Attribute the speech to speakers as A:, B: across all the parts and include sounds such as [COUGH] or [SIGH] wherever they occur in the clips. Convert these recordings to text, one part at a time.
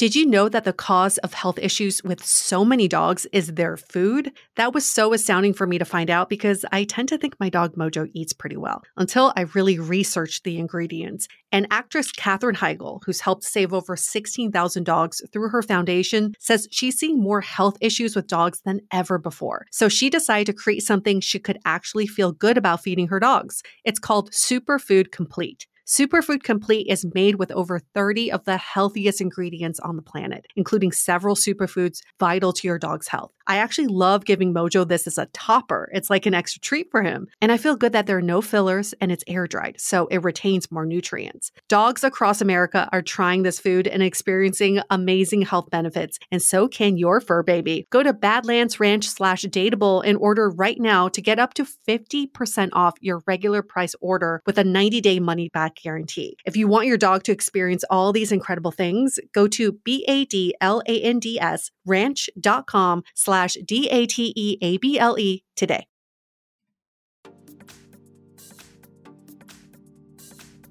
A: Did you know that the cause of health issues with so many dogs is their food? That was so astounding for me to find out because I tend to think my dog Mojo eats pretty well until I really researched the ingredients. And actress Katherine Heigl, who's helped save over 16,000 dogs through her foundation, says she's seeing more health issues with dogs than ever before. So she decided to create something she could actually feel good about feeding her dogs. It's called Superfood Complete. Superfood Complete is made with over 30 of the healthiest ingredients on the planet, including several superfoods vital to your dog's health. I actually love giving Mojo this as a topper. It's like an extra treat for him. And I feel good that there are no fillers and it's air dried, so it retains more nutrients. Dogs across America are trying this food and experiencing amazing health benefits, and so can your fur baby. Go to Badlands Ranch slash dateable and order right now to get up to 50% off your regular price order with a 90 day money back guarantee. If you want your dog to experience all these incredible things, go to B-A-D-L-A-N-D-S ranch.com slash D-A-T-E-A-B-L-E today.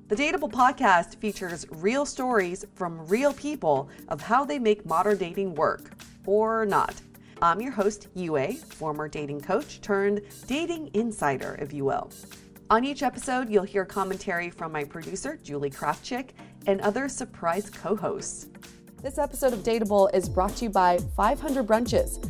B: The Dateable podcast features real stories from real people of how they make modern dating work or not. I'm your host, Yue, former dating coach turned dating insider, if you will. On each episode, you'll hear commentary from my producer, Julie Krafchick, and other surprise co hosts. This episode of Dateable is brought to you by 500 Brunches.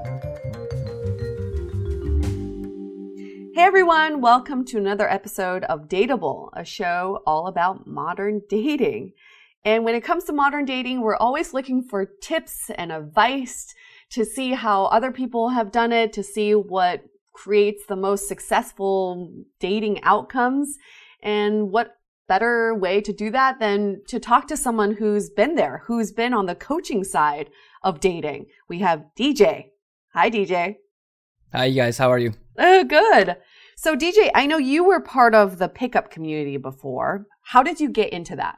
B: Hey everyone, welcome to another episode of Dateable, a show all about modern dating. And when it comes to modern dating, we're always looking for tips and advice to see how other people have done it, to see what creates the most successful dating outcomes and what better way to do that than to talk to someone who's been there, who's been on the coaching side of dating. We have DJ. Hi, DJ.
C: Hi, you guys. How are you?
B: Oh, good. So, DJ, I know you were part of the pickup community before. How did you get into that?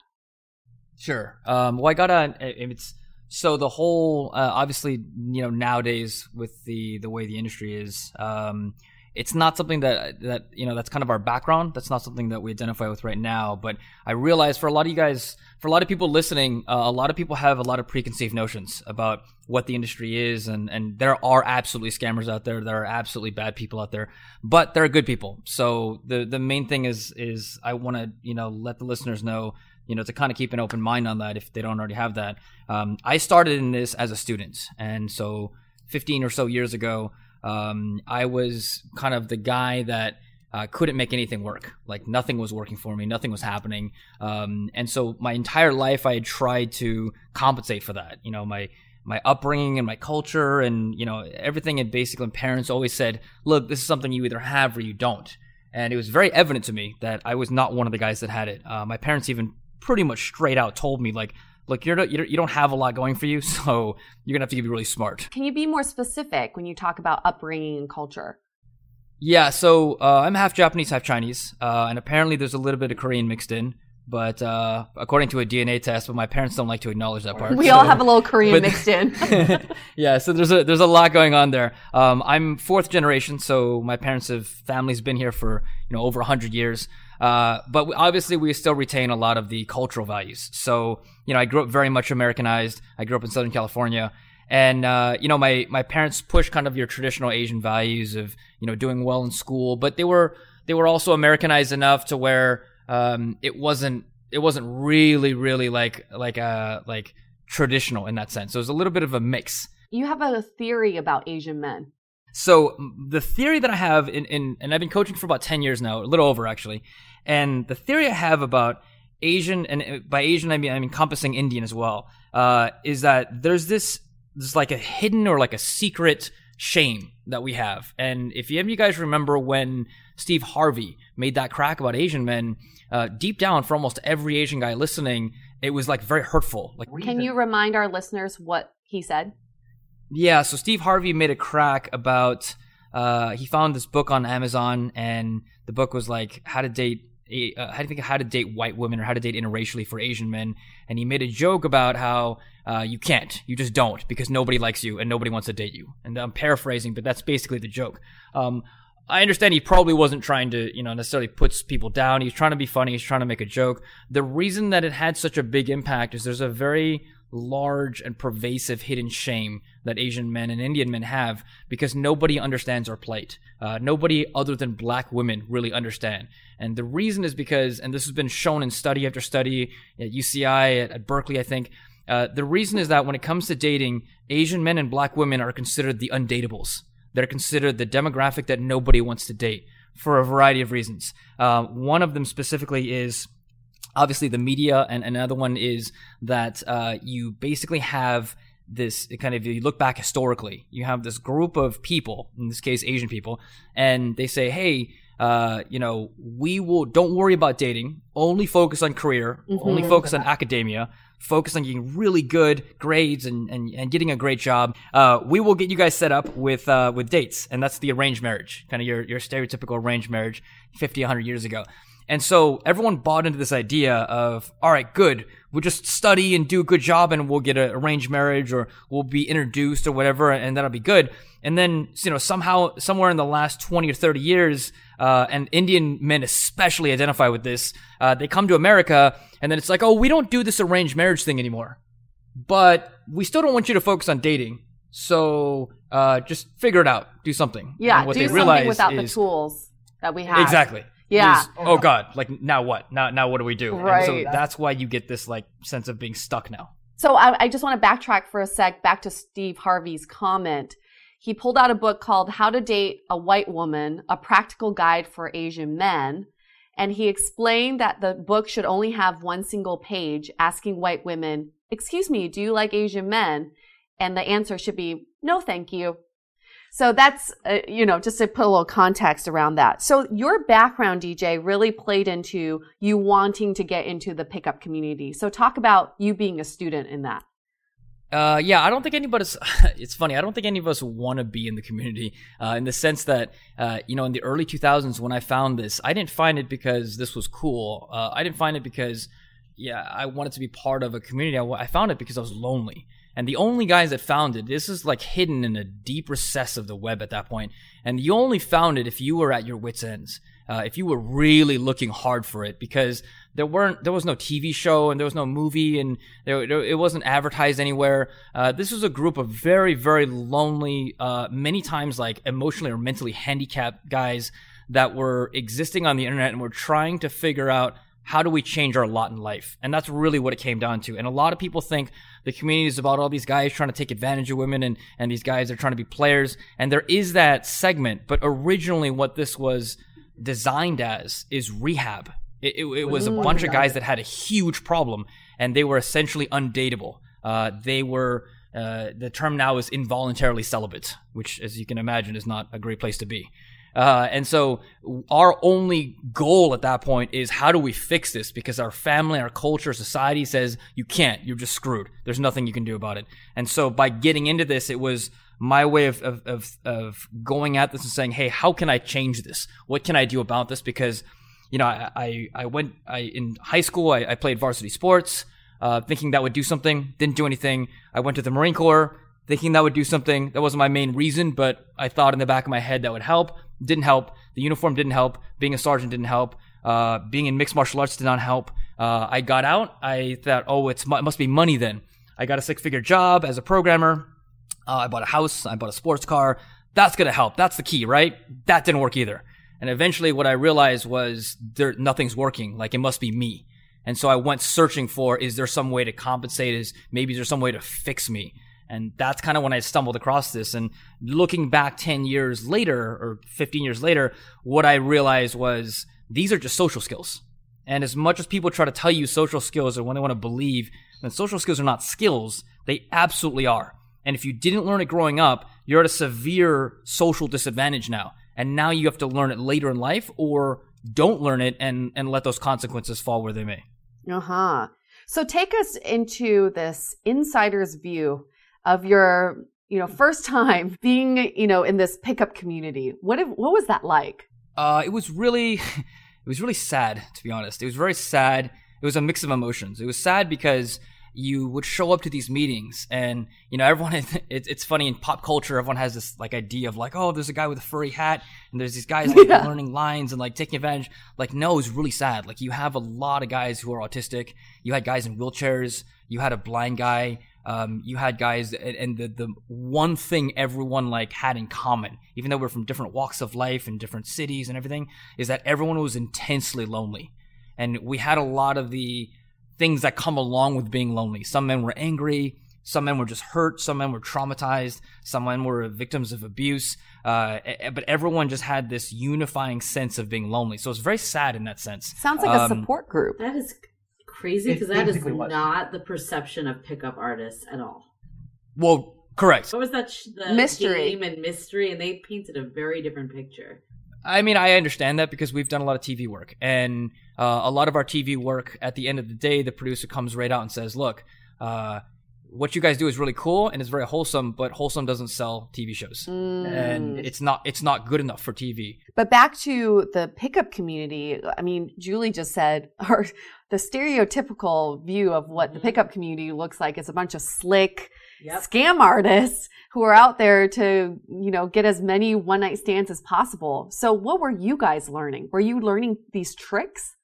C: Sure. Um, well, I got on. It's so the whole uh, obviously you know nowadays with the the way the industry is. Um, it's not something that that you know that's kind of our background. That's not something that we identify with right now. But I realize for a lot of you guys, for a lot of people listening, uh, a lot of people have a lot of preconceived notions about what the industry is, and and there are absolutely scammers out there. There are absolutely bad people out there, but there are good people. So the the main thing is is I want to you know let the listeners know you know to kind of keep an open mind on that if they don't already have that. Um, I started in this as a student, and so 15 or so years ago. Um, I was kind of the guy that uh, couldn't make anything work. Like nothing was working for me, nothing was happening. Um, and so my entire life, I had tried to compensate for that. You know, my my upbringing and my culture, and you know everything. And basically, parents always said, "Look, this is something you either have or you don't." And it was very evident to me that I was not one of the guys that had it. Uh, my parents even pretty much straight out told me like look, you're you don't have a lot going for you, [LAUGHS] so you're gonna have to be really smart.
B: Can you be more specific when you talk about upbringing and culture?
C: Yeah, so uh, I'm half Japanese, half Chinese, uh, and apparently there's a little bit of Korean mixed in. But uh, according to a DNA test, but my parents don't like to acknowledge that part.
B: We so. all have a little Korean but, mixed in. [LAUGHS]
C: yeah, so there's a there's a lot going on there. Um, I'm fourth generation, so my parents have families been here for you know over hundred years. Uh, but obviously, we still retain a lot of the cultural values. So, you know, I grew up very much Americanized. I grew up in Southern California. And, uh, you know, my, my parents pushed kind of your traditional Asian values of, you know, doing well in school, but they were, they were also Americanized enough to where, um, it wasn't, it wasn't really, really like, like, uh, like traditional in that sense. So it was a little bit of a mix.
B: You have a theory about Asian men.
C: So the theory that I have in, in and I've been coaching for about 10 years now, a little over actually. And the theory I have about Asian and uh, by Asian I mean I'm encompassing Indian as well, uh, is that there's this this like a hidden or like a secret shame that we have. And if any of you guys remember when Steve Harvey made that crack about Asian men, uh, deep down for almost every Asian guy listening, it was like very hurtful. Like,
B: can you remind our listeners what he said?
C: Yeah, so Steve Harvey made a crack about uh, he found this book on Amazon, and the book was like how to date. Uh, how do you think how to date white women or how to date interracially for Asian men? And he made a joke about how uh, you can't, you just don't, because nobody likes you and nobody wants to date you. And I'm paraphrasing, but that's basically the joke. Um, I understand he probably wasn't trying to, you know, necessarily puts people down. He's trying to be funny. He's trying to make a joke. The reason that it had such a big impact is there's a very large and pervasive hidden shame that Asian men and Indian men have because nobody understands our plight. Uh, nobody other than black women really understand. And the reason is because, and this has been shown in study after study at UCI, at, at Berkeley, I think, uh, the reason is that when it comes to dating, Asian men and black women are considered the undateables. They're considered the demographic that nobody wants to date for a variety of reasons. Uh, one of them specifically is obviously the media, and another one is that uh, you basically have this kind of you look back historically you have this group of people in this case asian people and they say hey uh, you know we will don't worry about dating only focus on career mm-hmm. only focus on academia focus on getting really good grades and, and, and getting a great job, uh, we will get you guys set up with uh, with dates, and that's the arranged marriage, kind of your your stereotypical arranged marriage, 50, 100 years ago. And so everyone bought into this idea of, all right, good, we'll just study and do a good job, and we'll get an arranged marriage, or we'll be introduced, or whatever, and that'll be good. And then, you know, somehow, somewhere in the last 20 or 30 years, uh, and Indian men especially identify with this. Uh, they come to America, and then it's like, oh, we don't do this arranged marriage thing anymore, but we still don't want you to focus on dating. So uh, just figure it out, do something.
B: Yeah, and what do they something without is, the tools that we have.
C: Exactly.
B: Yeah.
C: Is, oh uh-huh. God! Like now what? Now now what do we do? Right. And so that's why you get this like sense of being stuck now.
B: So I, I just want to backtrack for a sec back to Steve Harvey's comment he pulled out a book called How to Date a White Woman, a practical guide for Asian men. And he explained that the book should only have one single page asking white women, excuse me, do you like Asian men? And the answer should be, no, thank you. So that's, uh, you know, just to put a little context around that. So your background, DJ, really played into you wanting to get into the pickup community. So talk about you being a student in that.
C: Uh, yeah, I don't think anybody's. [LAUGHS] It's funny. I don't think any of us want to be in the community uh, in the sense that, uh, you know, in the early 2000s when I found this, I didn't find it because this was cool. Uh, I didn't find it because, yeah, I wanted to be part of a community. I, I found it because I was lonely. And the only guys that found it, this is like hidden in a deep recess of the web at that point. And you only found it if you were at your wits' ends uh, if you were really looking hard for it, because there weren't, there was no TV show and there was no movie and there, it wasn't advertised anywhere. Uh, this was a group of very, very lonely, uh, many times like emotionally or mentally handicapped guys that were existing on the internet and were trying to figure out how do we change our lot in life? And that's really what it came down to. And a lot of people think the community is about all these guys trying to take advantage of women and, and these guys are trying to be players. And there is that segment, but originally what this was designed as is rehab. It, it, it was a bunch of guys that had a huge problem, and they were essentially undateable. Uh, they were uh, the term now is involuntarily celibate, which, as you can imagine, is not a great place to be. Uh, and so our only goal at that point is how do we fix this? Because our family, our culture, society says you can't. You're just screwed. There's nothing you can do about it. And so by getting into this, it was my way of, of, of, of, going at this and saying, hey, how can I change this? What can I do about this? Because, you know, I, I, I went, I, in high school, I, I played varsity sports, uh, thinking that would do something, didn't do anything. I went to the Marine Corps, thinking that would do something. That wasn't my main reason, but I thought in the back of my head that would help. Didn't help. The uniform didn't help. Being a sergeant didn't help. Uh, being in mixed martial arts did not help. Uh, I got out. I thought, oh, it's, it must be money then. I got a six figure job as a programmer uh, I bought a house, I bought a sports car. That's to help. That's the key, right? That didn't work either. And eventually what I realized was there, nothing's working. Like it must be me. And so I went searching for, is there some way to compensate? Is maybe there's some way to fix me? And that's kind of when I stumbled across this. And looking back 10 years later or 15 years later, what I realized was these are just social skills. And as much as people try to tell you social skills or when they want to believe that social skills are not skills, they absolutely are. And if you didn't learn it growing up, you're at a severe social disadvantage now. And now you have to learn it later in life or don't learn it and, and let those consequences fall where they may.
B: Uh huh. So take us into this insider's view of your you know, first time [LAUGHS] being, you know, in this pickup community. What if, what was that like?
C: Uh, it was really, [LAUGHS] it was really sad to be honest. It was very sad. It was a mix of emotions. It was sad because you would show up to these meetings and you know everyone [LAUGHS] it's, it's funny in pop culture everyone has this like idea of like oh there's a guy with a furry hat and there's these guys like yeah. learning lines and like taking advantage like no it's really sad like you have a lot of guys who are autistic you had guys in wheelchairs you had a blind guy um, you had guys and the, the one thing everyone like had in common even though we're from different walks of life and different cities and everything is that everyone was intensely lonely. And we had a lot of the things that come along with being lonely. Some men were angry some men were just hurt some men were traumatized some men were victims of abuse uh, but everyone just had this unifying sense of being lonely. So it's very sad in that sense.
B: Sounds like um, a support group.
D: That is crazy because that is not the perception of pickup artists at all.
C: Well, correct.
D: What was that? Sh- the mystery game and mystery, and they painted a very different picture.
C: I mean, I understand that because we've done a lot of TV work, and uh, a lot of our TV work. At the end of the day, the producer comes right out and says, "Look, uh, what you guys do is really cool and it's very wholesome, but wholesome doesn't sell TV shows, mm. and it's not it's not good enough for TV.
B: But back to the pickup community, I mean, Julie just said, [LAUGHS] or the stereotypical view of what mm-hmm. the pickup community looks like is a bunch of slick yep. scam artists who are out there to you know get as many one night stands as possible. So, what were you guys learning? Were you learning these tricks?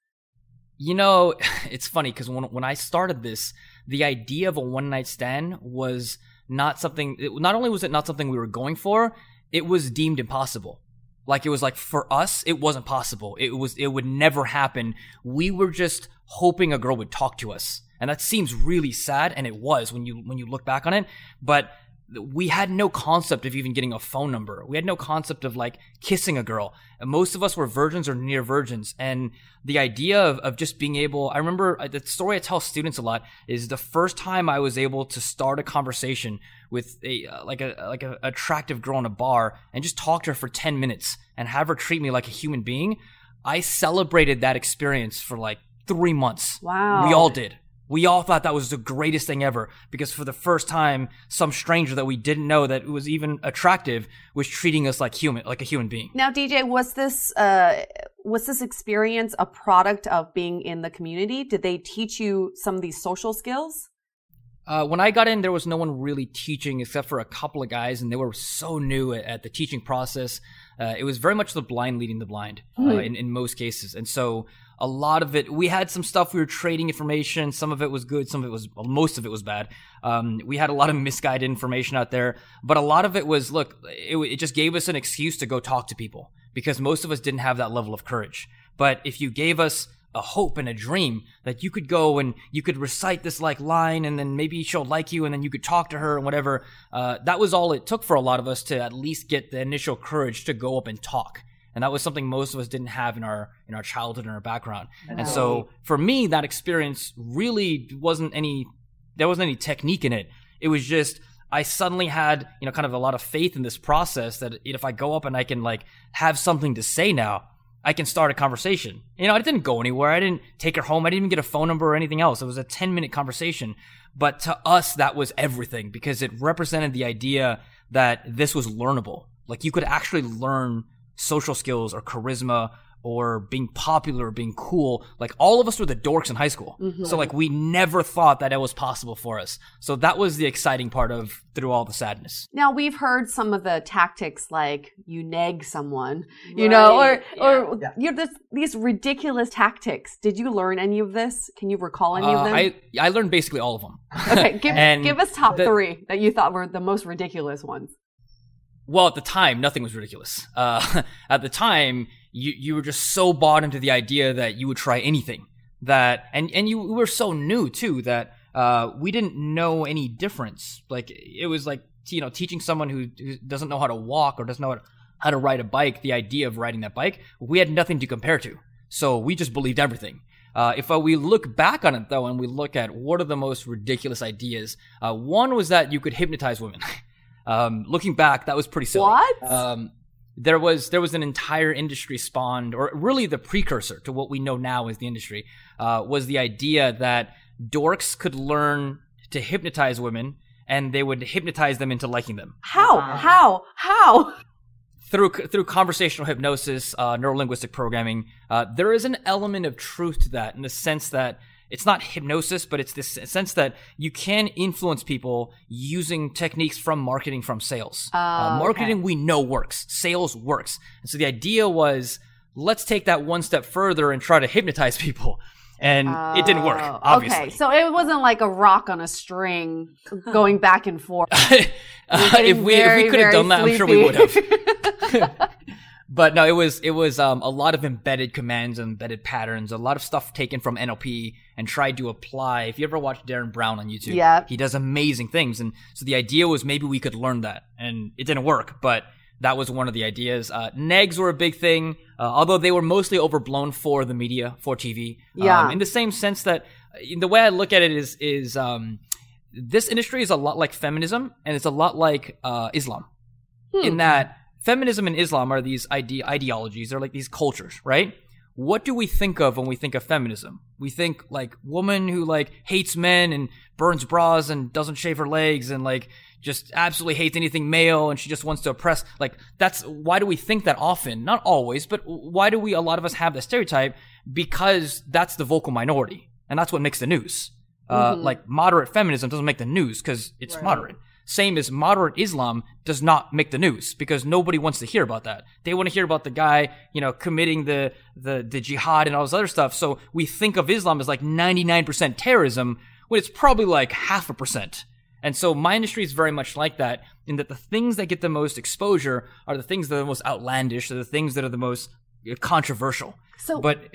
C: You know, [LAUGHS] it's funny because when when I started this the idea of a one night stand was not something, it, not only was it not something we were going for, it was deemed impossible. Like it was like for us, it wasn't possible. It was, it would never happen. We were just hoping a girl would talk to us. And that seems really sad. And it was when you, when you look back on it. But we had no concept of even getting a phone number. We had no concept of like kissing a girl. And most of us were virgins or near virgins. And the idea of, of just being able, I remember uh, the story I tell students a lot is the first time I was able to start a conversation with a, uh, like a, like a attractive girl in a bar and just talk to her for 10 minutes and have her treat me like a human being. I celebrated that experience for like three months.
B: Wow.
C: We all did. We all thought that was the greatest thing ever because for the first time, some stranger that we didn't know that was even attractive was treating us like human, like a human being.
B: Now, DJ, was this uh, was this experience a product of being in the community? Did they teach you some of these social skills?
C: Uh, when I got in, there was no one really teaching except for a couple of guys, and they were so new at, at the teaching process. Uh, it was very much the blind leading the blind mm. in, in most cases. And so a lot of it. We had some stuff we were trading information. Some of it was good some of it was well, most of it was bad. Um, we had a lot of misguided information out there but a lot of it was look it, it just gave us an excuse to go talk to people because most of us didn't have that level of courage. But if you gave us a hope and a dream that you could go and you could recite this like line and then maybe she'll like you and then you could talk to her and whatever uh, that was all it took for a lot of us to at least get the initial courage to go up and talk and that was something most of us didn't have in our in our childhood and our background. And so for me, that experience really wasn't any there wasn't any technique in it. It was just I suddenly had you know kind of a lot of faith in this process that if I go up and I can like have something to say now, I can start a conversation. You know, I didn't go anywhere. I didn't take her home. I didn't even get a phone number or anything else. It was a 10 minute conversation. But to us, that was everything because it represented the idea that this was learnable. Like you could actually learn social skills or charisma or being popular or being cool. Like all of us were the dorks in high school. Mm-hmm. So like we never thought that it was possible for us. So that was the exciting part of through all the sadness.
B: Now we've heard some of the tactics like you nag someone, you right. know, or yeah. or yeah. you know this, these ridiculous tactics. Did you learn any of this? Can you recall any uh, of them?
C: I I learned basically all of them.
B: Okay, give [LAUGHS] give us top the, 3 that you thought were the most ridiculous ones
C: well, at the time, nothing was ridiculous. Uh, [LAUGHS] at the time, you you were just so bought into the idea that you would try anything that, and and you were so new too that uh, we didn't know any difference. Like it was like you know teaching someone who, who doesn't know how to walk or doesn't know how to, how to ride a bike the idea of riding that bike. We had nothing to compare to, so we just believed everything. Uh, if uh, we look back on it though, and we look at what are the most ridiculous ideas, uh, one was that you could hypnotize women. [LAUGHS] Um, looking back, that was pretty silly.
B: What?
C: Um, there was there was an entire industry spawned, or really the precursor to what we know now as the industry, uh, was the idea that dorks could learn to hypnotize women and they would hypnotize them into liking them
B: How?
D: Wow.
B: How? How?
C: through through conversational hypnosis, uh, neurolinguistic programming. Uh, there is an element of truth to that in the sense that it's not hypnosis, but it's this sense that you can influence people using techniques from marketing, from sales. uh,
B: Oh,
C: marketing we know works, sales works, and so the idea was let's take that one step further and try to hypnotize [LAUGHS] people, and it didn't work.
B: Oh,
C: Obviously,
B: Okay, so it wasn't like a rock on a string [LAUGHS] going back and forth. [LAUGHS]
C: Uh, if we if we could have done that, I'm sure we would have. But no, it was it was um, a lot of embedded commands and embedded patterns, a lot of stuff taken from NLP and tried to apply. If you ever watch Derren Brown on YouTube,
B: Yeah.
C: he does amazing things, and so the idea was maybe we could learn that, and it didn't work, but. That was one of the ideas. Uh, negs were a big thing, uh, although they were mostly overblown for the media, for TV.
B: Yeah.
C: Um, in the same sense that uh, the way I look at it is is um, this industry is a lot like feminism, and it's a lot like uh, Islam in that feminism and Islam are these ide- ideologies. They're like these cultures, right? What do we think of when we think of feminism? We think like woman who like hates men and burns bras and doesn't shave her legs and like just absolutely hates anything male and she just wants to oppress. Like that's why do we think that often? Not always, but why do we? A lot of us have that stereotype because that's the vocal minority and that's what makes the news. Uh, Like moderate feminism doesn't make the news because it's moderate. Same as moderate Islam does not make the news because nobody wants to hear about that. They want to hear about the guy, you know, committing the, the, the jihad and all this other stuff. So we think of Islam as like 99% terrorism when it's probably like half a percent. And so my industry is very much like that in that the things that get the most exposure are the things that are the most outlandish, are the things that are the most uh, controversial.
B: So-
C: but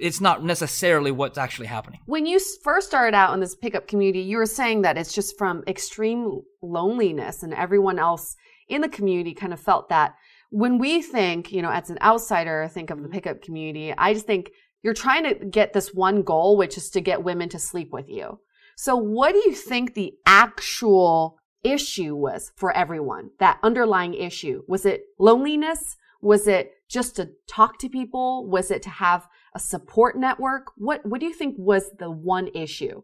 C: it's not necessarily what's actually happening.
B: When you first started out in this pickup community, you were saying that it's just from extreme loneliness and everyone else in the community kind of felt that. When we think, you know, as an outsider, think of the mm-hmm. pickup community, I just think you're trying to get this one goal, which is to get women to sleep with you. So what do you think the actual issue was for everyone? That underlying issue? Was it loneliness? Was it just to talk to people? Was it to have a support network? What what do you think was the one issue?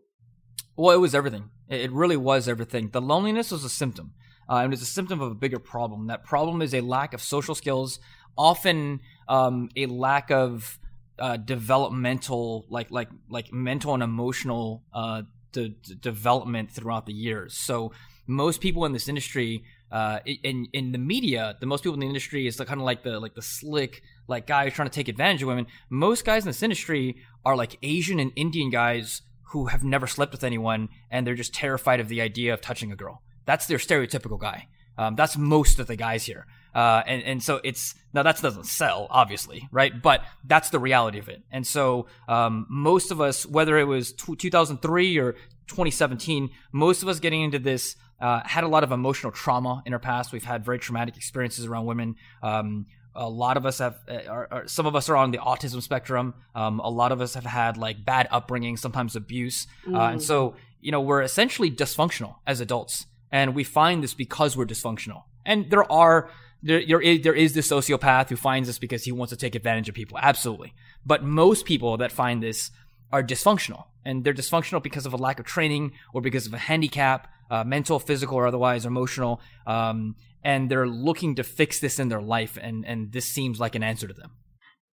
C: Well, it was everything. It really was everything. The loneliness was a symptom. Uh, and it's a symptom of a bigger problem. That problem is a lack of social skills, often um, a lack of uh, developmental, like like like mental and emotional uh, de- de- development throughout the years. So most people in this industry, uh, in in the media, the most people in the industry is kind of like the like the slick like guy who's trying to take advantage of women. Most guys in this industry are like Asian and Indian guys who have never slept with anyone and they're just terrified of the idea of touching a girl. That's their stereotypical guy. Um, that's most of the guys here. Uh, and, and so it's, now that doesn't sell, obviously, right? But that's the reality of it. And so, um, most of us, whether it was t- 2003 or 2017, most of us getting into this, uh, had a lot of emotional trauma in our past. We've had very traumatic experiences around women. Um, a lot of us have, uh, are, are, some of us are on the autism spectrum. Um, a lot of us have had like bad upbringing, sometimes abuse. Uh, and so, you know, we're essentially dysfunctional as adults. And we find this because we're dysfunctional. And there are, there, there is, there is this sociopath who finds this because he wants to take advantage of people. Absolutely. But most people that find this are dysfunctional. And they're dysfunctional because of a lack of training or because of a handicap, uh, mental, physical, or otherwise emotional. Um, and they're looking to fix this in their life. And, and this seems like an answer to them.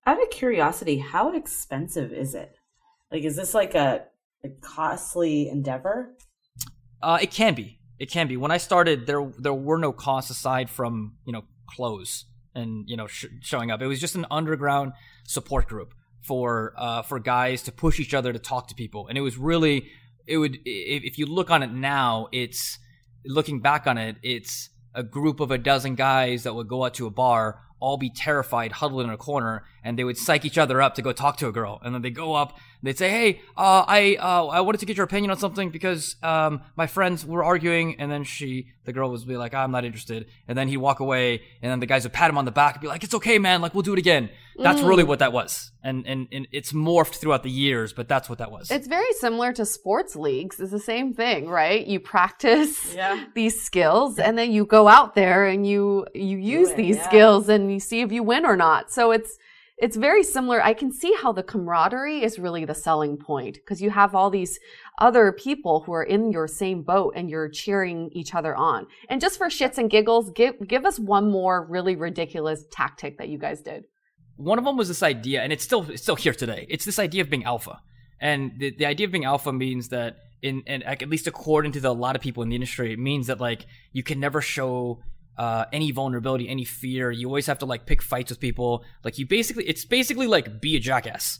D: Out of curiosity, how expensive is it? Like, is this like a, a costly endeavor?
C: Uh, it can be. It can be. When I started, there there were no costs aside from you know clothes and you know sh- showing up. It was just an underground support group for uh, for guys to push each other to talk to people, and it was really it would if, you look on it now, it's looking back on it, it's a group of a dozen guys that would go out to a bar, all be terrified, huddled in a corner, and they would psych each other up to go talk to a girl. And then they go up, they'd say, "Hey, uh, I uh, I wanted to get your opinion on something because um, my friends were arguing." And then she, the girl, would be like, "I'm not interested." And then he'd walk away, and then the guys would pat him on the back and be like, "It's okay, man. Like we'll do it again." That's really what that was, and and and it's morphed throughout the years, but that's what that was.
B: It's very similar to sports leagues. It's the same thing, right? You practice
D: Yeah.
B: these skills and then you go out there and you you use
D: it,
B: these
D: yeah.
B: skills and you see if you win or not. So it's it's very similar. I can see how the camaraderie is really the selling point because you have all these other people who are in your same boat and you're cheering each other on. And just for shits and giggles, give give us one more really ridiculous tactic that you guys did.
C: One of them was this idea, and it's still it's still here today. It's this idea of being alpha, and the, the idea of being alpha means that in and at least according to the, a lot of people in the industry, it means that like you can never show uh, any vulnerability, any fear. You always have to like pick fights with people. Like you basically, it's basically like be a jackass.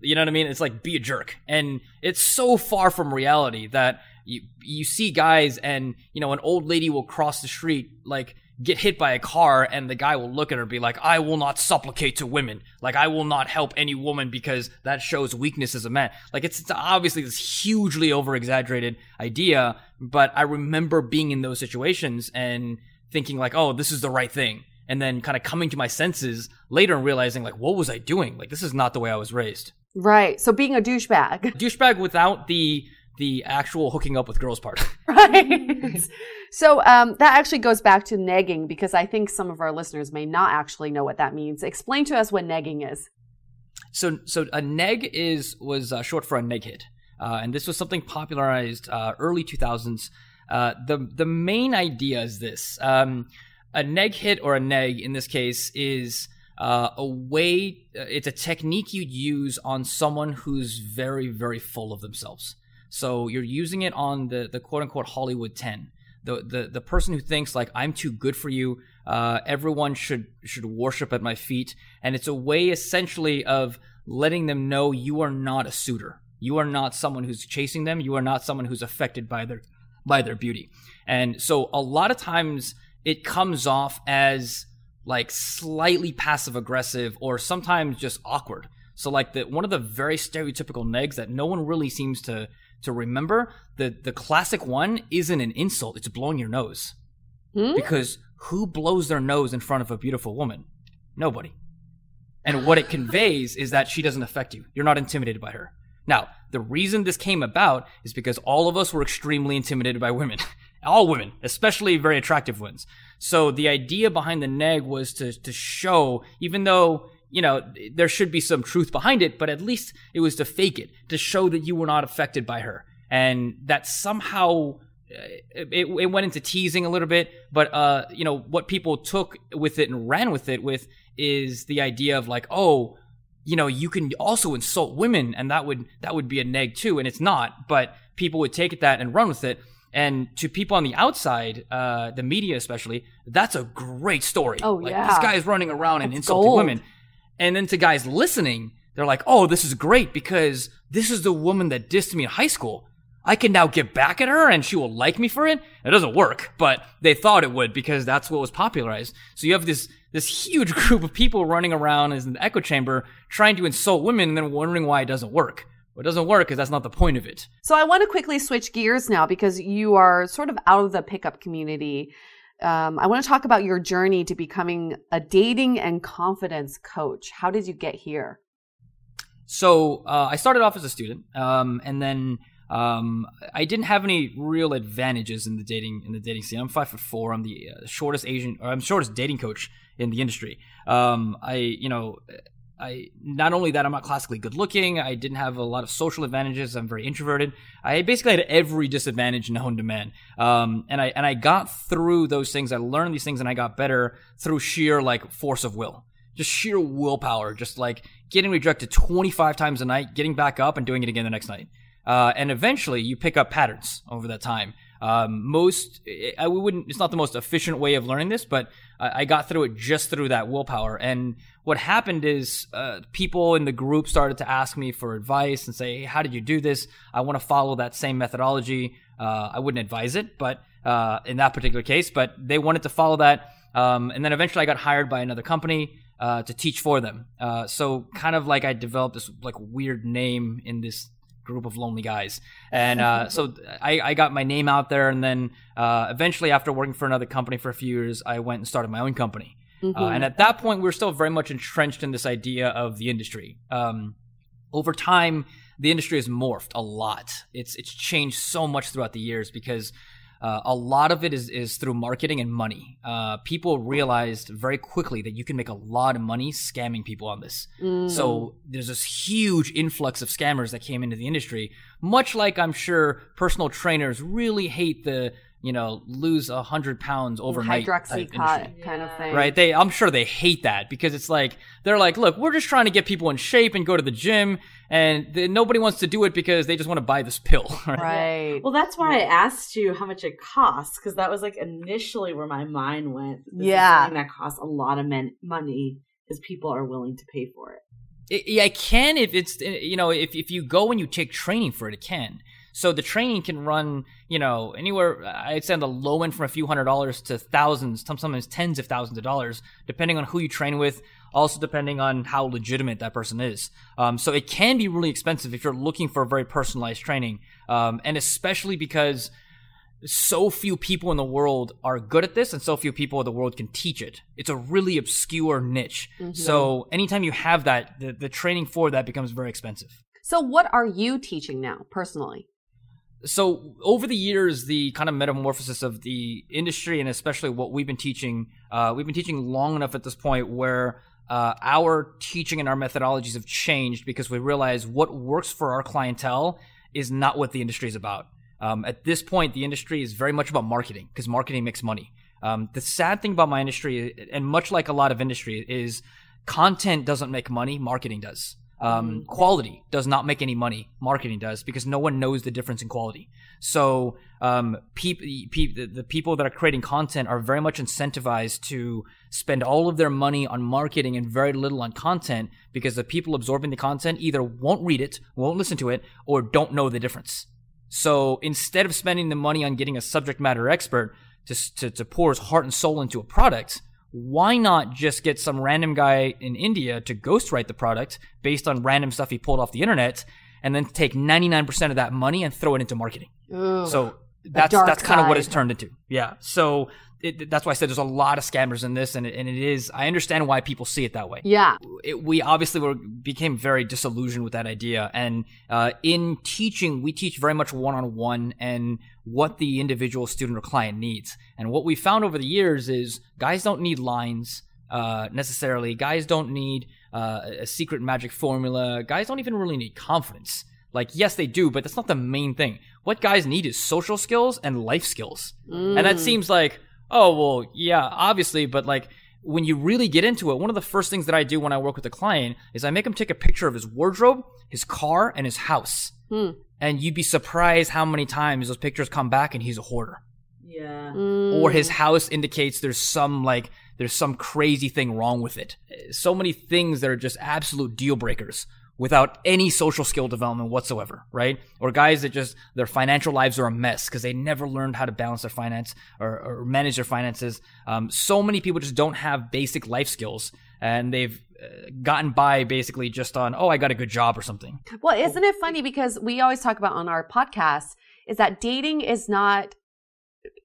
C: You know what I mean? It's like be a jerk, and it's so far from reality that you you see guys and you know an old lady will cross the street like get hit by a car and the guy will look at her be like i will not supplicate to women like i will not help any woman because that shows weakness as a man like it's, it's obviously this hugely over exaggerated idea but i remember being in those situations and thinking like, oh, this is the right thing. And then kind of coming to my senses later and realizing like, what was I doing? Like, this is not the way I was raised.
B: Right. So being a douchebag. [LAUGHS]
C: Douchebag without the the actual hooking up with girls part. [LAUGHS]
B: right. so um, that actually goes back to negging because I think some of our listeners may not actually know what that means. Explain to us what negging is.
C: So, so a neg is was uh, short for a neg hit, uh, and this was something popularized uh, early 2000s uh, the the main idea is this: um, a neg hit or a neg in this case is uh, a way. Uh, it's a technique you'd use on someone who's very very full of themselves. So you're using it on the the quote unquote Hollywood ten. The, the the person who thinks like I'm too good for you, uh, everyone should should worship at my feet, and it's a way essentially of letting them know you are not a suitor. You are not someone who's chasing them. You are not someone who's affected by their by their beauty. And so a lot of times it comes off as like slightly passive aggressive or sometimes just awkward. So like the one of the very stereotypical negs that no one really seems to to remember, the the classic one isn't an insult, it's blowing your nose. Hmm? Because who blows their nose in front of a beautiful woman? Nobody. And what it conveys is that she doesn't affect you. You're not intimidated by her. Now, the reason this came about is because all of us were extremely intimidated by women. [LAUGHS] all women, especially very attractive ones. So the idea behind the neg was to, to show, even though, you know, there should be some truth behind it, but at least it was to fake it, to show that you were not affected by her. And that somehow uh, it, it went into teasing a little bit, but uh, you know what people took with it and ran with it with is the idea of like, oh, you know, you can also insult women and that would that would be a neg too, and it's not, but people would take it that and run with it. And to people on the outside, uh, the media especially, that's a great story.
B: Oh
C: like,
B: yeah,
C: this guy is running around that's and insulting gold. women. And then to guys listening, they're like, "Oh, this is great because this is the woman that dissed me in high school. I can now get back at her and she will like me for it." It doesn't work, but they thought it would because that's what was popularized. So you have this this huge [LAUGHS] group of people running around as an echo chamber trying to insult women and then wondering why it doesn't work. Well, it doesn't work because that's not the point of it.
B: So I want to quickly switch gears now because you are sort of out of the pickup community. Um, I want to talk about your journey to becoming a dating and confidence coach. How did you get here?
C: So uh, I started off as a student, um, and then um, I didn't have any real advantages in the dating in the dating scene. I'm five foot four. I'm the uh, shortest Asian, or I'm shortest dating coach in the industry. Um, I, you know, I not only that I'm not classically good looking. I didn't have a lot of social advantages. I'm very introverted. I basically had every disadvantage known to man. Um, and I and I got through those things. I learned these things, and I got better through sheer like force of will, just sheer willpower. Just like getting rejected 25 times a night, getting back up, and doing it again the next night. Uh, and eventually, you pick up patterns over that time. Um, most, I wouldn't, it's not the most efficient way of learning this, but I, I got through it just through that willpower. And what happened is, uh, people in the group started to ask me for advice and say, hey, how did you do this? I want to follow that same methodology. Uh, I wouldn't advise it, but, uh, in that particular case, but they wanted to follow that. Um, and then eventually I got hired by another company. Uh, to teach for them. Uh, so kind of like I developed this like weird name in this group of lonely guys. And uh, so I, I, got my name out there, and then uh, eventually, after working for another company for a few years, I went and started my own company. Mm-hmm. Uh, and at that point, we are still very much entrenched in this idea of the industry. Um, over time, the industry has morphed a lot. It's it's changed so much throughout the years because uh, a lot of it is, is through marketing and money. Uh, people realized very quickly that you can make a lot of money scamming people on this.
B: Mm.
C: So there's this huge influx of scammers that came into the industry. Much like I'm sure personal trainers really hate the you know lose a hundred pounds overnight type industry
B: hydroxycut kind of thing.
C: right they i'm sure they hate that because it's like they're like look we're just trying to get people in shape and go to the gym and th- nobody wants to do it because they just want to buy this pill [LAUGHS] right,
B: Right.
D: Well, that's why I asked you how much it costs because that was like initially where my mind went. This
B: Yeah.
D: something that costs a lot of men- money because people are willing to pay for it.
C: it, yeah, it can if it's eh, you know if if you go and you take training for it, it can. So the training can run you know anywhere I'd say on the low end from a few hundred dollars to thousands, sometimes tens of thousands of dollars, depending on who you train with. Also depending on how legitimate that person is. Um, so it can be really expensive if you're looking for a very personalized training, um, and especially because so few people in the world are good at this and so few people in the world can teach it. It's a really obscure niche. So anytime you have that, the, the training for that becomes very expensive.
B: So, what are you teaching now, personally?
C: So over the years, the kind of metamorphosis of the industry and especially what we've been teaching, uh, we've been teaching long enough at this point where uh, our teaching and our methodologies have changed because we realize what works for our clientele is not what the industry is about. Um, at this point, the industry is very much about marketing because marketing makes money. Um, the sad thing about my industry, and much like a lot of industry, is content doesn't make money, marketing does. Um, quality does not make any money, marketing does because no one knows the difference in quality. So, um, peop- peop- the, the people that are creating content are very much incentivized to spend all of their money on marketing and very little on content because the people absorbing the content either won't read it, won't listen to it, or don't know the difference. So instead of spending the money on getting a subject matter expert to, to, to pour his heart and soul into a product, why not just get some random guy in India to ghostwrite the product based on random stuff he pulled off the internet and then take 99% of that money and throw it into marketing?
B: Ooh.
C: So that's that's kind of what it's turned into. Yeah. So it, that's why I said there's a lot of scammers in this, and it, and it is. I understand why people see it that way.
B: yeah.
C: It, we obviously were became very disillusioned with that idea, and uh, in teaching, we teach very much one on one and what the individual student or client needs. And what we found over the years is guys don't need lines uh, necessarily. Guys don't need uh, a secret magic formula. Guys don't even really need confidence. Like, yes, they do, but that's not the main thing. What guys need is social skills and life skills. And that seems like, oh, well, yeah, obviously, but like, when you really get into it, one of the first things that I do when I work with a client is I make him take a picture of his wardrobe, his car, and his house. And you'd be surprised how many times those pictures come back and he's a hoarder
D: Yeah.
C: or his house indicates there's some like there's some crazy thing wrong with it. So many things that are just absolute deal breakers without any social skill development whatsoever, right? Or guys that just their financial lives are a mess because they never learned how to balance their finance or, or manage their finances. Um, so many people just don't have basic life skills and they've uh, gotten by basically just on oh I got a good job or something.
B: Well, isn't it funny because we always talk about on our podcast is that dating is not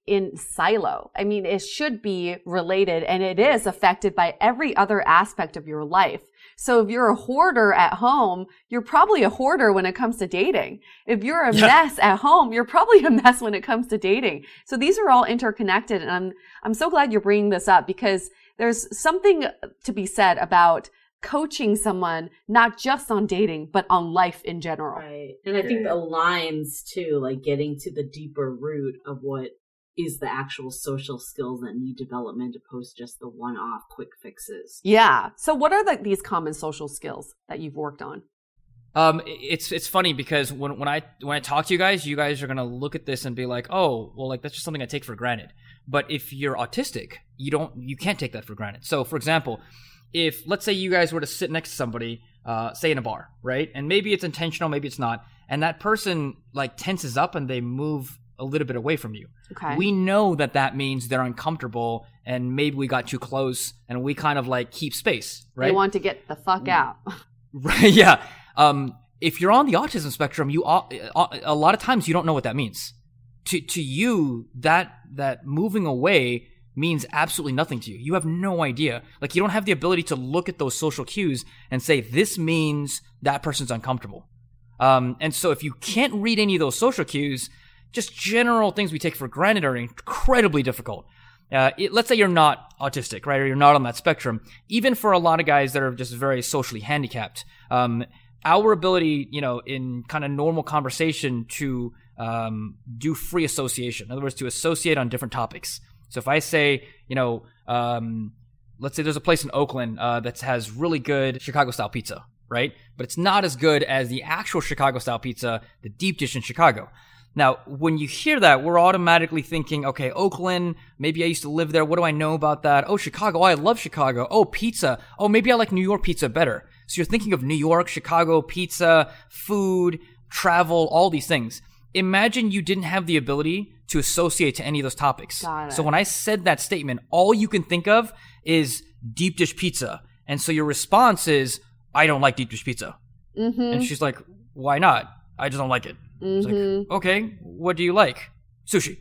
B: in silo. I mean, it should be related and it is affected by every other aspect of your life. So if you're a hoarder at home, you're probably a hoarder when it comes to dating. If you're a [LAUGHS]
C: Yeah.
B: mess at home, you're probably a mess when it comes to dating. So these are all interconnected and I'm I'm so glad you're bringing this up because there's something to be said about coaching someone not just on dating but on life in general.
D: Right. And I think the lines too, like getting to the deeper root of what is the actual social skills that need development opposed to just the one off quick fixes.
B: Yeah. So what are the, these common social skills that you've worked on?
C: Um, it's it's funny because when when I when I talk to you guys, you guys are gonna look at this and be like, oh, well, like that's just something I take for granted. But if you're autistic, you don't you can't take that for granted. So, for example, if let's say you guys were to sit next to somebody, uh, say in a bar, right, and maybe it's intentional, maybe it's not, and that person like tenses up and they move a little bit away from you.
B: Okay.
C: We know that that means they're uncomfortable and maybe we got too close and we kind of like keep space, right?
B: They want to get the fuck out. [LAUGHS]
C: Right. [LAUGHS] Yeah. Um, if you're on the autism spectrum, you uh, a lot of times you don't know what that means. To to you, that that moving away means absolutely nothing to you. You have no idea. Like you don't have the ability to look at those social cues and say this means that person's uncomfortable. Um, and so if you can't read any of those social cues, just general things we take for granted are incredibly difficult. Uh, it, let's say you're not autistic, right, or you're not on that spectrum. Even for a lot of guys that are just very socially handicapped, um, our ability, you know, in kind of normal conversation to um, do free association, in other words, to associate on different topics. So if I say, you know, um, let's say there's a place in Oakland uh, that has really good Chicago style pizza, right? But it's not as good as the actual Chicago style pizza, the deep dish in Chicago. Now, when you hear that, we're automatically thinking, okay, Oakland, maybe I used to live there. What do I know about that? Oh, Chicago. Oh, I love Chicago. Oh, pizza. Oh, maybe I like New York pizza better. So you're thinking of New York, Chicago, pizza, food, travel, all these things. Imagine you didn't have the ability to associate to any of those topics. So when I said that statement, all you can think of is deep dish pizza. And so your response is, I don't like deep dish pizza.
B: Mm-hmm.
C: And she's like, why not? I just don't like it.
B: Mm-hmm.
C: like, okay, what do you like? Sushi.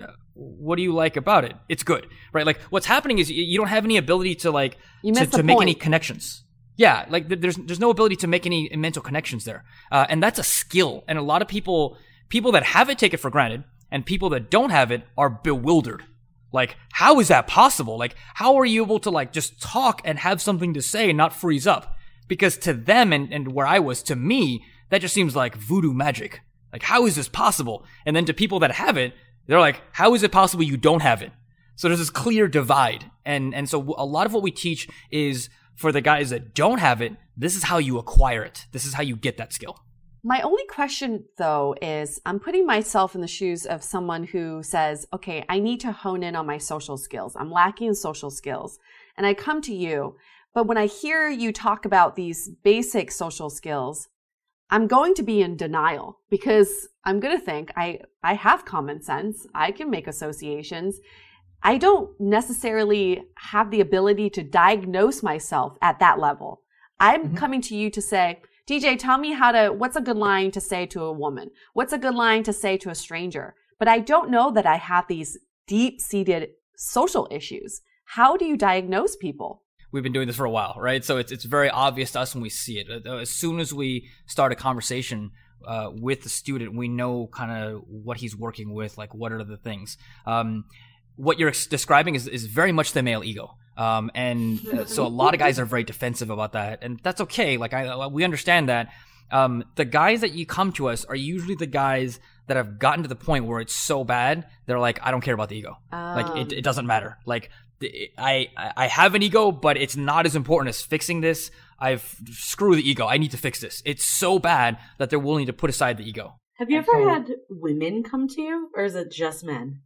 C: "Uh, What do you like about it? It's good, right? Like, what's happening is you you don't have any ability to like to, to make any connections. Yeah, like there's there's no ability to make any mental connections there, uh, and that's a skill. And a lot of people people that have it take it for granted, and people that don't have it are bewildered. Like, how is that possible? Like, how are you able to like just talk and have something to say and not freeze up? Because to them and, and where I was, to me, that just seems like voodoo magic. Like, how is this possible? And then to people that have it, they're like, how is it possible you don't have it? So there's this clear divide. And, and so a lot of what we teach is for the guys that don't have it, this is how you acquire it. This is how you get that skill.
B: My only question though is I'm putting myself in the shoes of someone who says, okay, I need to hone in on my social skills. I'm lacking in social skills. And I come to you, but when I hear you talk about these basic social skills, I'm going to be in denial because I'm going to think I, I have common sense. I can make associations. I don't necessarily have the ability to diagnose myself at that level. I'm coming to you to say, DJ, tell me how to, what's a good line to say to a woman? What's a good line to say to a stranger? But I don't know that I have these deep seated social issues. How do you diagnose people?
C: we've been doing this for a while, right? So it's it's very obvious to us when we see it. Uh, As soon as we start a conversation uh, with the student, we know kind of what he's working with, like what are the things. Um, what you're describing is is very much the male ego. Um, and uh, so a lot of guys are very defensive about that, and that's okay. Like I, we understand that. Um, the guys that you come to us are usually the guys that have gotten to the point where it's so bad, they're like, I don't care about the ego. Like it, it doesn't matter. Like I, I have an ego, but it's not as important as fixing this. I've screw the ego. I need to fix this. It's so bad that they're willing to put aside the ego.
D: Have you ever had women come to you, or is it just men?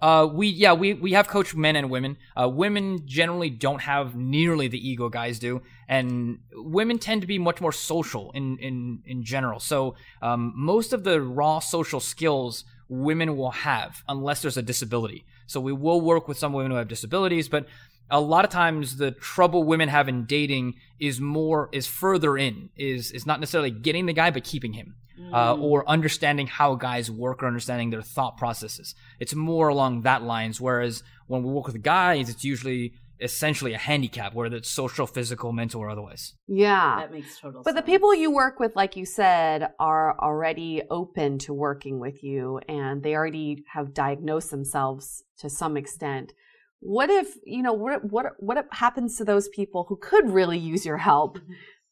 C: Uh, we yeah we we have coached men and women. Uh, women generally don't have nearly the ego guys do, and women tend to be much more social in in in general. So um, most of the raw social skills women will have unless there's a disability. So we will work with some women who have disabilities, but a lot of times the trouble women have in dating is more is further in is is not necessarily getting the guy but keeping him uh, or understanding how guys work or understanding their thought processes it's more along that lines whereas when we work with guys it's usually essentially a handicap whether it's social physical mental or otherwise
B: Yeah.
D: That makes total
B: But
D: sense.
B: the people you work with, like you said, are already open to working with you and they already have diagnosed themselves to some extent. What if, you know, what, what, what happens to those people who could really use your help,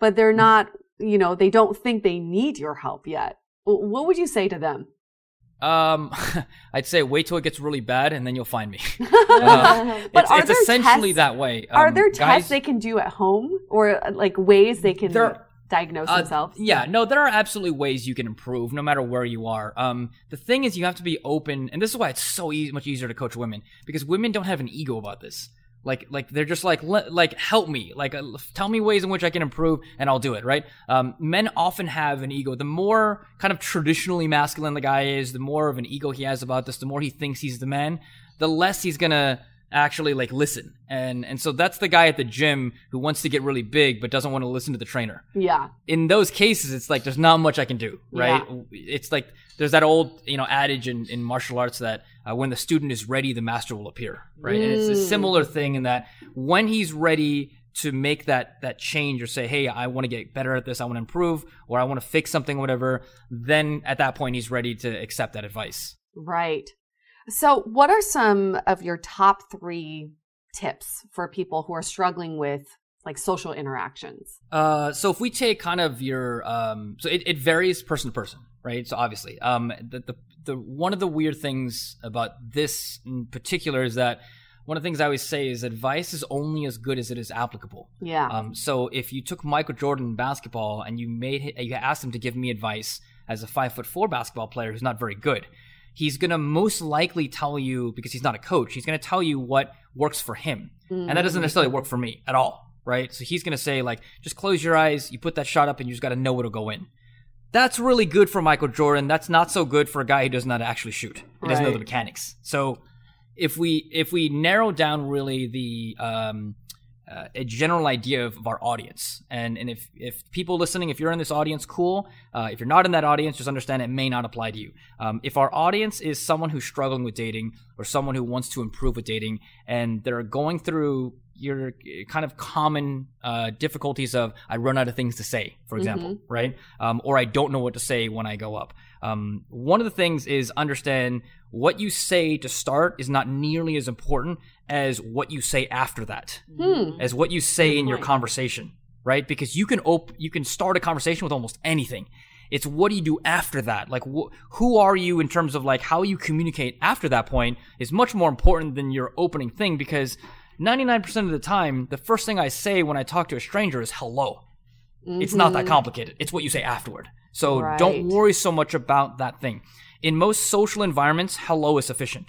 B: but they're not, you know, they don't think they need your help yet? What would you say to them?
C: um [LAUGHS] i'd say wait till it gets really bad and then you'll find me [LAUGHS] Uh,
B: But
C: it's,
B: are
C: it's
B: there
C: essentially
B: tests-
C: that way
B: Are
C: Um,
B: there
C: guys-
B: tests they can do at home or uh, like ways they can
C: There-
B: diagnose
C: Uh,
B: themselves?
C: yeah, no, there are absolutely ways you can improve, no matter where you are. Um, the thing is, you have to be open, and this is why it's so easy, much easier to coach women because women don't have an ego about this. Like, like they're just like, "Le- like, help me, like, uh, tell me ways in which I can improve, and I'll do it. Right? Um, men often have an ego. The more kind of traditionally masculine the guy is, the more of an ego he has about this, the more he thinks he's the man, the less he's gonna actually like listen. And and so that's the guy at the gym who wants to get really big but doesn't want to listen to the trainer
B: Yeah.
C: in those cases, it's like there's not much I can do, right? It's like there's that old you know adage in, in martial arts that uh, when the student is ready, the master will appear, right? And it's a similar thing in that when he's ready, to make that that change or say, "Hey, I want to get better at this. I want to improve, or I want to fix something, whatever." Then at that point, he's ready to accept that advice.
B: Right. So, what are some of your top three tips for people who are struggling with like social interactions?
C: Uh, so if we take kind of your, um, so it, it varies person to person, right? So obviously, um, the, the the one of the weird things about this in particular is that one of the things I always say is advice is only as good as it is applicable.
B: Yeah.
C: Um, so if you took Michael Jordan in basketball and you made you asked him to give me advice as a five foot four basketball player who's not very good, he's gonna most likely tell you because he's not a coach. He's gonna tell you what works for him, and that doesn't necessarily work for me at all, right? So he's gonna say like, just close your eyes, you put that shot up, and you just gotta know it'll go in. That's really good for Michael Jordan. That's not so good for a guy who does not actually shoot. He doesn't know the mechanics. So if we if we narrow down really the um, uh, a general idea of, of our audience, and and if if people listening, if you're in this audience, cool. Uh, if you're not in that audience, just understand it may not apply to you. Um, if our audience is someone who's struggling with dating or someone who wants to improve with dating, and they're going through your uh, kind of common uh, difficulties of I run out of things to say, for example, right? Um, or I don't know what to say when I go up. Um, one of the things is understand what you say to start is not nearly as important as what you say after that,
B: Hmm.
C: as what you say in your conversation, right? Because you can op- you can start a conversation with almost anything. It's what do you do after that? Like, wh- who are you in terms of like how you communicate after that point is much more important than your opening thing because 99% of the time, the first thing I say when I talk to a stranger is hello. It's not that complicated. It's what you say afterward. So
B: Right.
C: don't worry so much about that thing. In most social environments, hello is sufficient.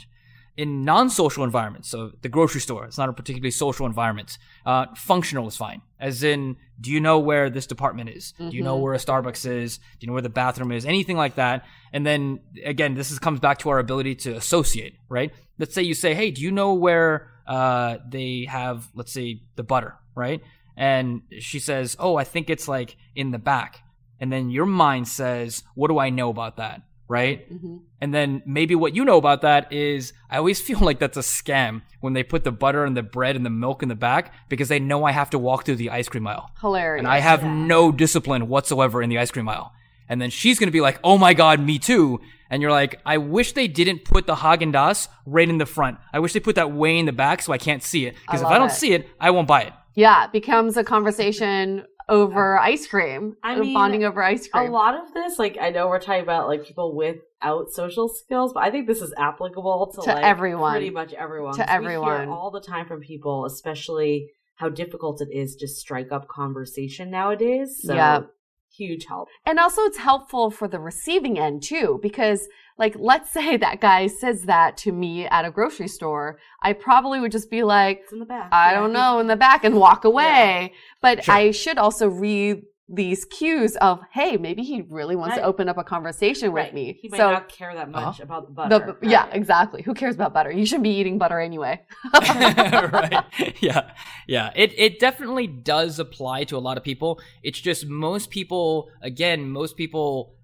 C: In non-social environments, so the grocery store, it's not a particularly social environment. Uh, functional is fine. As in, do you know where this department is? Do you know where a Starbucks is? Do you know where the bathroom is? Anything like that. And then again, this is, comes back to our ability to associate, right? Let's say you say, hey, do you know where uh, they have, let's say, the butter, right? And she says, oh, I think it's like in the back. And then your mind says, what do I know about that? Right? Mm-hmm. And then maybe what you know about that is I always [LAUGHS] feel like that's a scam when they put the butter and the bread and the milk in the back because they know I have to walk through the ice cream aisle.
B: Hilarious.
C: And I have no discipline whatsoever in the ice cream aisle. And then she's going to be like, oh my God, me too. And you're like, I wish they didn't put the Haagen Dazs right in the front. I wish they put that way in the back so I can't see it. Because if I don't
B: it.
C: see it, I won't buy it.
B: yeah, it becomes a conversation over ice cream.
D: I
B: uh,
D: mean,
B: bonding over ice cream.
D: A lot of this, like I know we're talking about like people without social skills, but I think this is applicable to,
B: To
D: like,
B: everyone.
D: pretty much everyone.
B: To everyone.
D: hear all the time from people, especially how difficult it is to strike up conversation nowadays. So
B: Yep.
D: huge help.
B: And also it's helpful for the receiving end too, because like, let's say that guy says that to me at a grocery store. I probably would just be like,
D: It's in the back.
B: I
D: Yeah.
B: don't know, in the back and walk away. But
C: Sure.
B: I should also read these cues of, hey, maybe he really wants to open up a conversation with me.
D: He might
B: so
D: not care that much
C: Uh-huh.
D: about the
B: the,
D: butter.
B: yeah, exactly. Who cares about butter? You shouldn't be eating butter anyway. [LAUGHS] [LAUGHS]
C: right. Yeah. Yeah. It it definitely does apply to a lot of people. It's just most people again, most people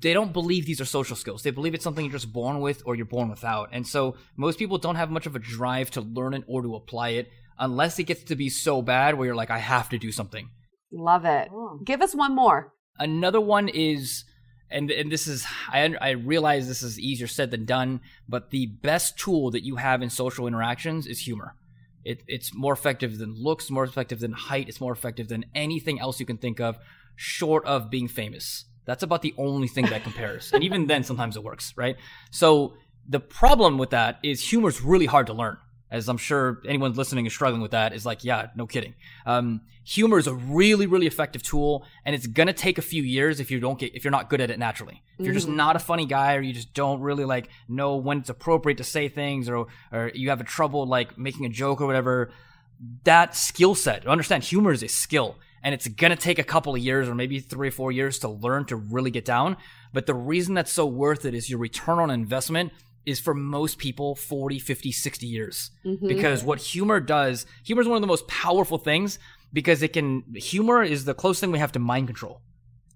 C: they don't believe these are social skills. They believe it's something you're just born with or you're born without. And so most people don't have much of a drive to learn it or to apply it unless it gets to be so bad where you're like I have to do something.
B: Love it.
D: Oh.
B: Give us one more.
C: Another one is, and and this is I I realize this is easier said than done, but the best tool that you have in social interactions is humor. It, it's more effective than looks, more effective than height. It's more effective than anything else you can think of, short of being famous. That's about the only thing that compares, and even then, sometimes it works, right? So the problem with that is humor is really hard to learn. As I'm sure anyone listening is struggling with that, is like, yeah, no kidding. Um, humor is a really, really effective tool, and it's gonna take a few years if you don't get if you're not good at it naturally. If you're just not a funny guy, or you just don't really like know when it's appropriate to say things, or or you have a trouble like making a joke or whatever, that skill set. Understand, humor is a skill, and it's gonna take a couple of years, or maybe three or four years to learn to really get down. But the reason that's so worth it is your return on investment is for most people 40, 50, 60 years. Mm-hmm. Because what humor does, humor is one of the most powerful things because it can, humor is the closest thing we have to mind control.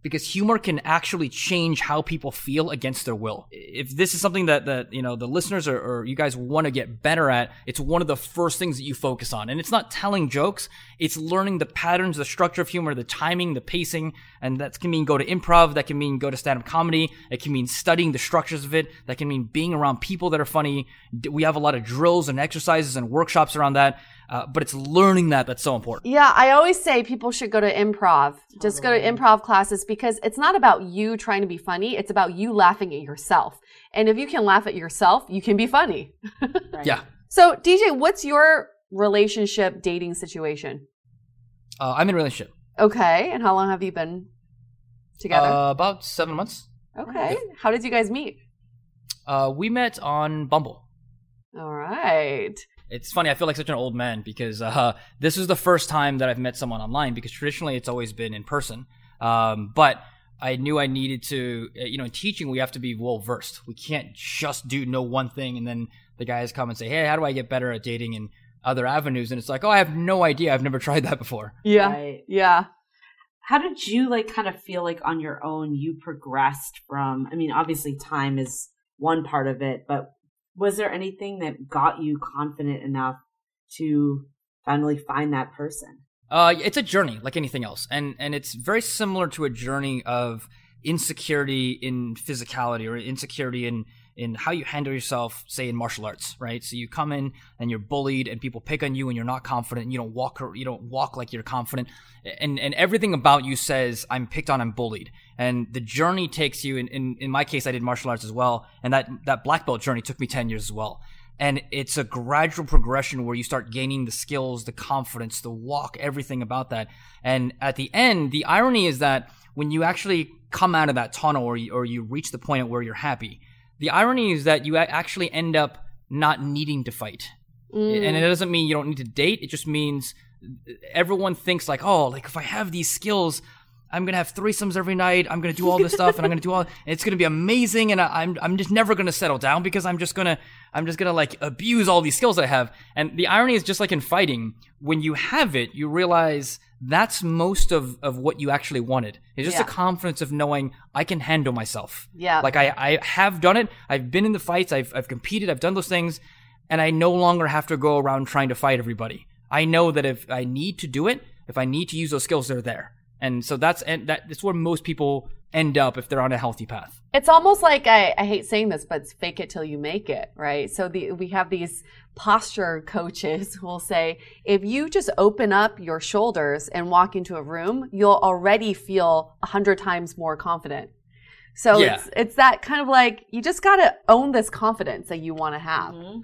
C: Because humor can actually change how people feel against their will. If this is something that, that you know, the listeners or, or you guys want to get better at, it's one of the first things that you focus on. And it's not telling jokes. It's learning the patterns, the structure of humor, the timing, the pacing. And that can mean go to improv. That can mean go to stand up comedy. It can mean studying the structures of it. That can mean being around people that are funny. We have a lot of drills and exercises and workshops around that. Uh, but it's learning that that's so important.
B: Yeah, I always say people should go to improv. Totally. Just go to improv classes because it's not about you trying to be funny. It's about you laughing at yourself. And if you can laugh at yourself, you can be funny. [LAUGHS]
C: right. Yeah.
B: So, DJ, what's your relationship dating situation?
C: Uh, I'm in a relationship.
B: Okay. And how long have you been together?
C: Uh, about seven months.
B: Okay. Yeah. How did you guys meet?
C: Uh, we met on Bumble.
B: All right.
C: It's funny. I feel like such an old man because uh, this is the first time that I've met someone online because traditionally it's always been in person. Um, but I knew I needed to, uh, you know, in teaching we have to be well versed. We can't just do know one thing and then the guys come and say, "Hey, how do I get better at dating and other avenues?" And it's like, "Oh, I have no idea. I've never [LAUGHS] tried that before."
B: Yeah, right. yeah.
D: How did you like kind of feel like on your own you progressed from? I mean, obviously time is one part of it, but was there anything that got you confident enough to finally find that person?
C: Uh, it's a journey like anything else, and and it's very similar to a journey of insecurity in physicality or insecurity in in how you handle yourself, say in martial arts, right? So you come in and you're bullied and people pick on you and you're not confident and you don't walk you don't walk like you're confident and and everything about you says I'm picked on, I'm bullied. And the journey takes you in, in, in my case I did martial arts as well, and that that black belt journey took me 10 years as well. And it's a gradual progression where you start gaining the skills, the confidence, the walk, everything about that. And at the end, the irony is that when you actually come out of that tunnel or you, or you reach the point where you're happy, the irony is that you actually end up not needing to fight. Mm. And it doesn't mean you don't need to date. It just means everyone thinks like, oh, like if I have these skills, I'm gonna have threesomes every night. I'm gonna do all this stuff, and I'm gonna do all. it's gonna be amazing, and I, am I'm, I'm just never gonna settle down because I'm just gonna I'm just gonna like abuse all these skills I have. And the irony is just like in fighting, when you have it, you realize that's most of, of what you actually wanted. It's just yeah. a confidence of knowing I can handle myself.
B: Yeah.
C: Like I, I have done it. I've been in the fights. I've, I've competed. I've done those things. And I no longer have to go around trying to fight everybody. I know that if I need to do it, if I need to use those skills, they're there. And so that's, and that, that's where most people end up if they're on a healthy path.
B: It's almost like I, I hate saying this, but it's fake it till you make it, right? So the, we have these posture coaches who will say, if you just open up your shoulders and walk into a room, you'll already feel a hundred times more confident. So yeah. it's, it's that kind of like, you just gotta own this confidence that you want to have. Mm-hmm.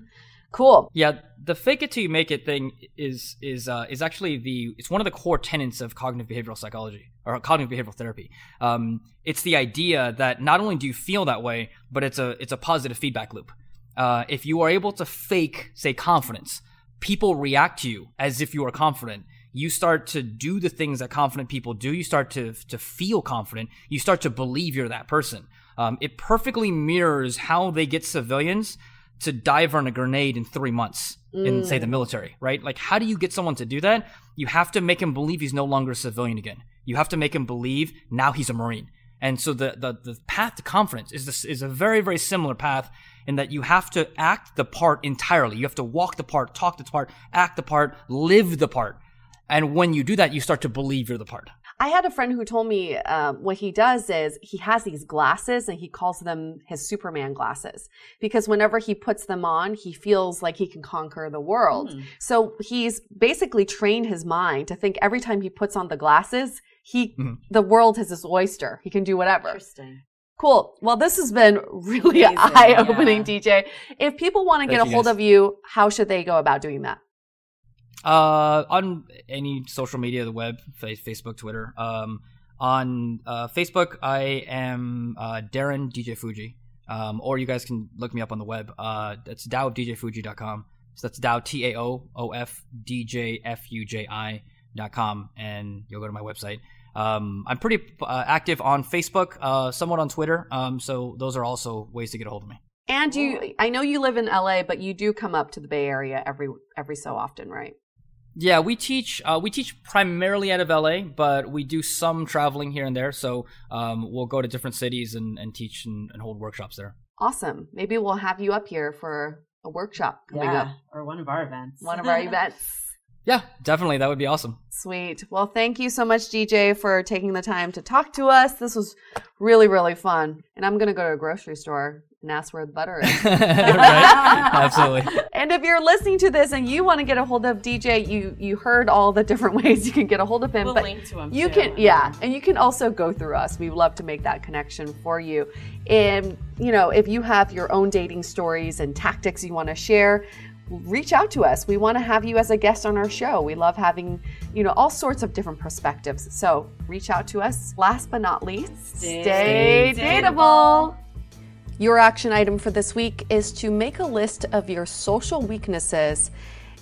B: Cool.
C: Yeah, the fake it till you make it thing is is uh, is actually the it's one of the core tenets of cognitive behavioral psychology or cognitive behavioral therapy. Um, it's the idea that not only do you feel that way, but it's a it's a positive feedback loop. Uh, if you are able to fake, say, confidence, people react to you as if you are confident. You start to do the things that confident people do. You start to to feel confident. You start to believe you're that person. Um, it perfectly mirrors how they get civilians to dive on a grenade in three months mm. in, say, the mm. military, right? Like, how do you get someone to do that? You have to make him believe he's no longer a civilian again. You have to make him believe now he's a Marine. And so the, the, the path to confidence is this, is a very, very similar path in that you have to act the part entirely. You have to walk the part, talk the part, act the part, live the part. And when you do that, you start to believe you're the part.
B: I had a friend who told me um, what he does is he has these glasses and he calls them his Superman glasses because whenever he puts them on, he feels like he can conquer the world. Mm. So he's basically trained his mind to think every time he puts on the glasses, he mm. the world is his oyster. He can do whatever.
D: Interesting.
B: Cool. Well, this has been really [LAUGHS] eye opening, yeah. DJ. If people want to get a hold of you, how should they go about doing that?
C: Uh, on any social media, the web, Facebook, Twitter. Um, on uh, Facebook, I am uh, Darren DJ Fuji. Um, or you guys can look me up on the web. Uh, that's taoofdjfuji.com. So that's Tao T A O O F D J F U J I dot com, and you'll go to my website. Um, I'm pretty uh, active on Facebook, uh, somewhat on Twitter. Um, so those are also ways to get a hold of me.
B: And you, I know you live in LA, but you do come up to the Bay Area every every so often, right?
C: Yeah, we teach. Uh, we teach primarily out of LA, but we do some traveling here and there. So um, we'll go to different cities and, and teach and, and, hold workshops there.
B: Awesome. Maybe we'll have you up here for a workshop coming yeah, up,
D: or one of our events.
B: One of our [LAUGHS] events.
C: Yeah, definitely. That would be awesome.
B: Sweet. Well, thank you so much, DJ, for taking the time to talk to us. This was really, really fun. And I'm going to go to a grocery store and ask where the butter is. [LAUGHS]
C: right? Absolutely. [LAUGHS]
B: And if you're listening to this and you want to get a hold of DJ, you you heard all the different [LAUGHS] ways you can get a hold of him.
D: We'll but link to him.
B: You
D: too.
B: can, yeah, and you can also go through us. We love to make that connection for you. And you know, if you have your own dating stories and tactics you want to share, reach out to us. We want to have you as a guest on our show. We love having, you know, all sorts of different perspectives. So reach out to us. Last but not least, stay, stay dateable. Your action item for this week is to make a list of your social weaknesses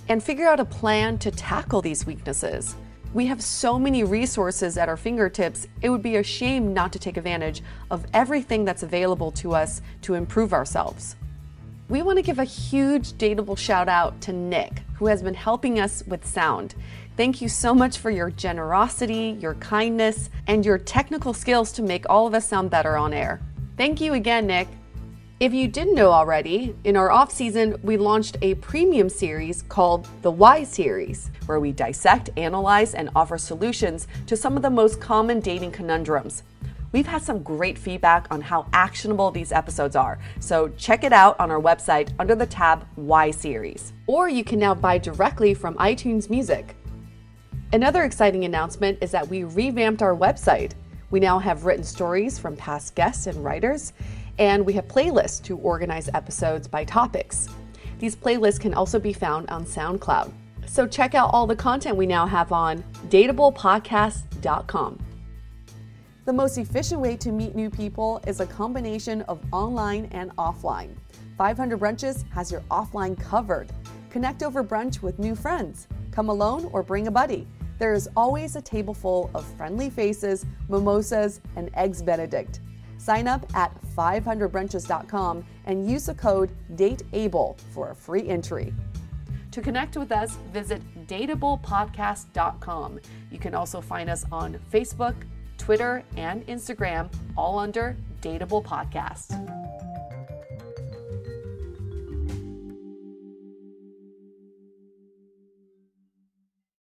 B: and figure out a plan to tackle these weaknesses. We have so many resources at our fingertips, it would be a shame not to take advantage of everything that's available to us to improve ourselves. We want to give a huge dateable shout out to Nick, who has been helping us with sound. Thank you so much for your generosity, your kindness, and your technical skills to make all of us sound better on air. Thank you again, Nick. If you didn't know already, in our off season, we launched a premium series called the Why Series, where we dissect, analyze, and offer solutions to some of the most common dating conundrums. We've had some great feedback on how actionable these episodes are, so check it out on our website under the tab Why Series. Or you can now buy directly from iTunes Music. Another exciting announcement is that we revamped our website. We now have written stories from past guests and writers, and we have playlists to organize episodes by topics. These playlists can also be found on SoundCloud. So check out all the content we now have on dateablepodcast.com. The most efficient way to meet new people is a combination of online and offline. 500 Brunches has your offline covered. Connect over brunch with new friends. Come alone or bring a buddy. There is always a table full of friendly faces, mimosas, and eggs benedict. Sign up at 500brunches.com and use the code DATEABLE for a free entry. To connect with us, visit dateablepodcast.com. You can also find us on Facebook, Twitter, and Instagram, all under Dateable Podcast.